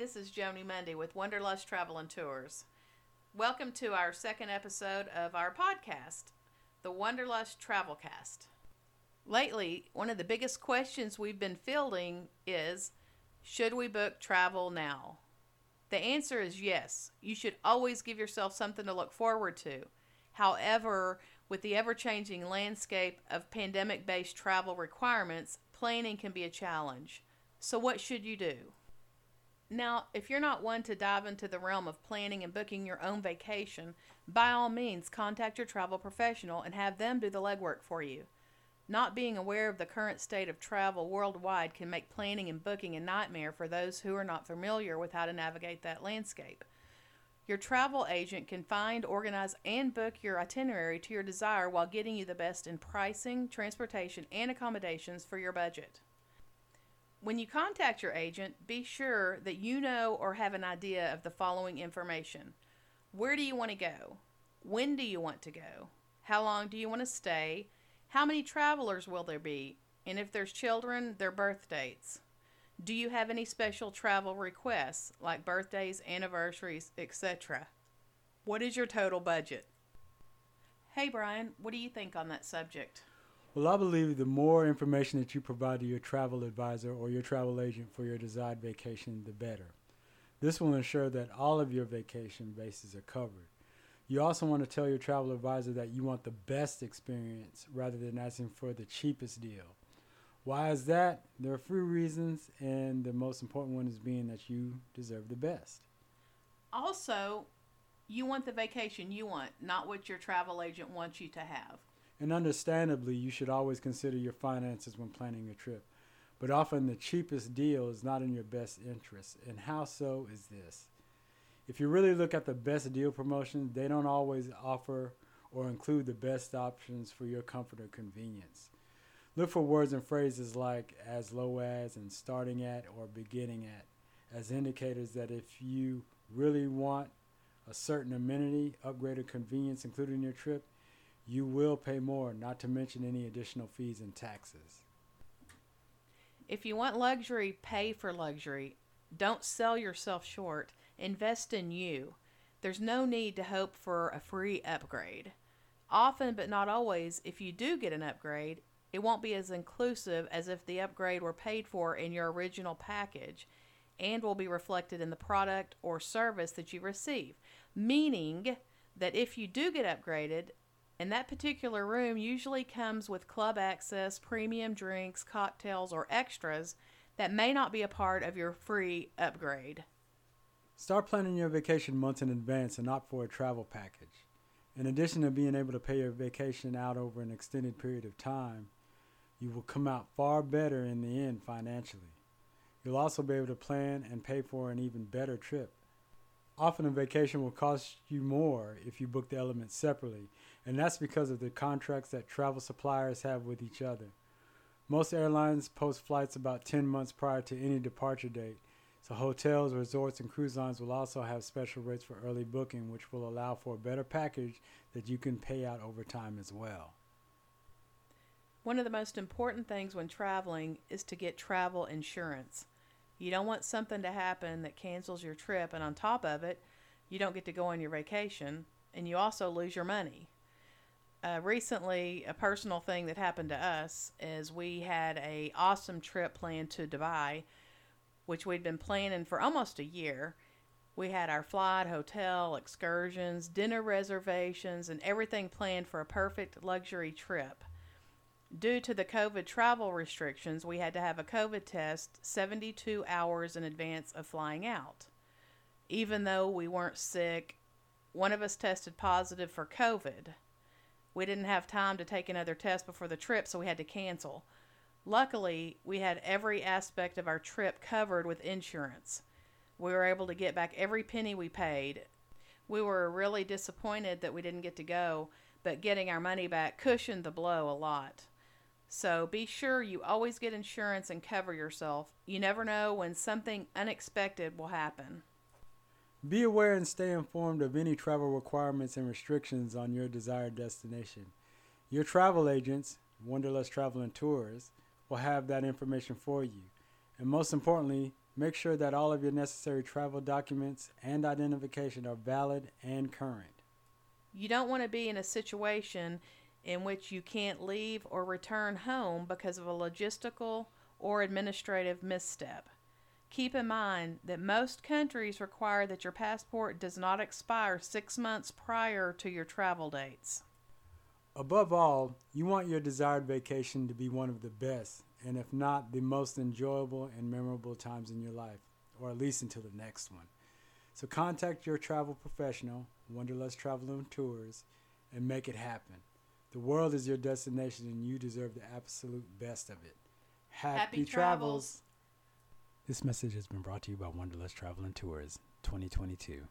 This is Joni Mundy with Wanderlust Travel and Tours. Welcome to our second episode of our podcast, the Wanderlust Travelcast. Lately, one of the biggest questions we've been fielding is Should we book travel now? The answer is yes. You should always give yourself something to look forward to. However, with the ever changing landscape of pandemic based travel requirements, planning can be a challenge. So, what should you do? Now, if you're not one to dive into the realm of planning and booking your own vacation, by all means contact your travel professional and have them do the legwork for you. Not being aware of the current state of travel worldwide can make planning and booking a nightmare for those who are not familiar with how to navigate that landscape. Your travel agent can find, organize, and book your itinerary to your desire while getting you the best in pricing, transportation, and accommodations for your budget. When you contact your agent, be sure that you know or have an idea of the following information Where do you want to go? When do you want to go? How long do you want to stay? How many travelers will there be? And if there's children, their birth dates. Do you have any special travel requests, like birthdays, anniversaries, etc.? What is your total budget? Hey, Bryan, what do you think on that subject? Well, I believe the more information that you provide to your travel advisor or your travel agent for your desired vacation, the better. This will ensure that all of your vacation bases are covered. You also want to tell your travel advisor that you want the best experience rather than asking for the cheapest deal. Why is that? There are three reasons, and the most important one is being that you deserve the best. Also, you want the vacation you want, not what your travel agent wants you to have. And understandably, you should always consider your finances when planning a trip. But often the cheapest deal is not in your best interest. And how so is this? If you really look at the best deal promotions, they don't always offer or include the best options for your comfort or convenience. Look for words and phrases like as low as and starting at or beginning at as indicators that if you really want a certain amenity, upgrade, or convenience included in your trip, you will pay more, not to mention any additional fees and taxes. If you want luxury, pay for luxury. Don't sell yourself short. Invest in you. There's no need to hope for a free upgrade. Often, but not always, if you do get an upgrade, it won't be as inclusive as if the upgrade were paid for in your original package and will be reflected in the product or service that you receive. Meaning that if you do get upgraded, and that particular room usually comes with club access, premium drinks, cocktails, or extras that may not be a part of your free upgrade. Start planning your vacation months in advance and opt for a travel package. In addition to being able to pay your vacation out over an extended period of time, you will come out far better in the end financially. You'll also be able to plan and pay for an even better trip. Often a vacation will cost you more if you book the elements separately, and that's because of the contracts that travel suppliers have with each other. Most airlines post flights about 10 months prior to any departure date, so hotels, resorts, and cruise lines will also have special rates for early booking, which will allow for a better package that you can pay out over time as well. One of the most important things when traveling is to get travel insurance. You don't want something to happen that cancels your trip, and on top of it, you don't get to go on your vacation, and you also lose your money. Uh, recently, a personal thing that happened to us is we had a awesome trip planned to Dubai, which we'd been planning for almost a year. We had our flight, hotel, excursions, dinner reservations, and everything planned for a perfect luxury trip. Due to the COVID travel restrictions, we had to have a COVID test 72 hours in advance of flying out. Even though we weren't sick, one of us tested positive for COVID. We didn't have time to take another test before the trip, so we had to cancel. Luckily, we had every aspect of our trip covered with insurance. We were able to get back every penny we paid. We were really disappointed that we didn't get to go, but getting our money back cushioned the blow a lot. So be sure you always get insurance and cover yourself. You never know when something unexpected will happen. Be aware and stay informed of any travel requirements and restrictions on your desired destination. Your travel agents, Wanderlust Travel and Tours, will have that information for you. And most importantly, Make sure that all of your necessary travel documents and identification are valid and current. You don't want to be in a situation in which you can't leave or return home because of a logistical or administrative misstep. Keep in mind that most countries require that your passport does not expire six months prior to your travel dates. Above all, you want your desired vacation to be one of the best, and if not, the most enjoyable and memorable times in your life, or at least until the next one. So contact your travel professional, Wanderlust Travel and Tours, and make it happen. The world is your destination, and you deserve the absolute best of it. Happy, Happy travels. travels. This message has been brought to you by Wanderlust Travel and Tours 2022.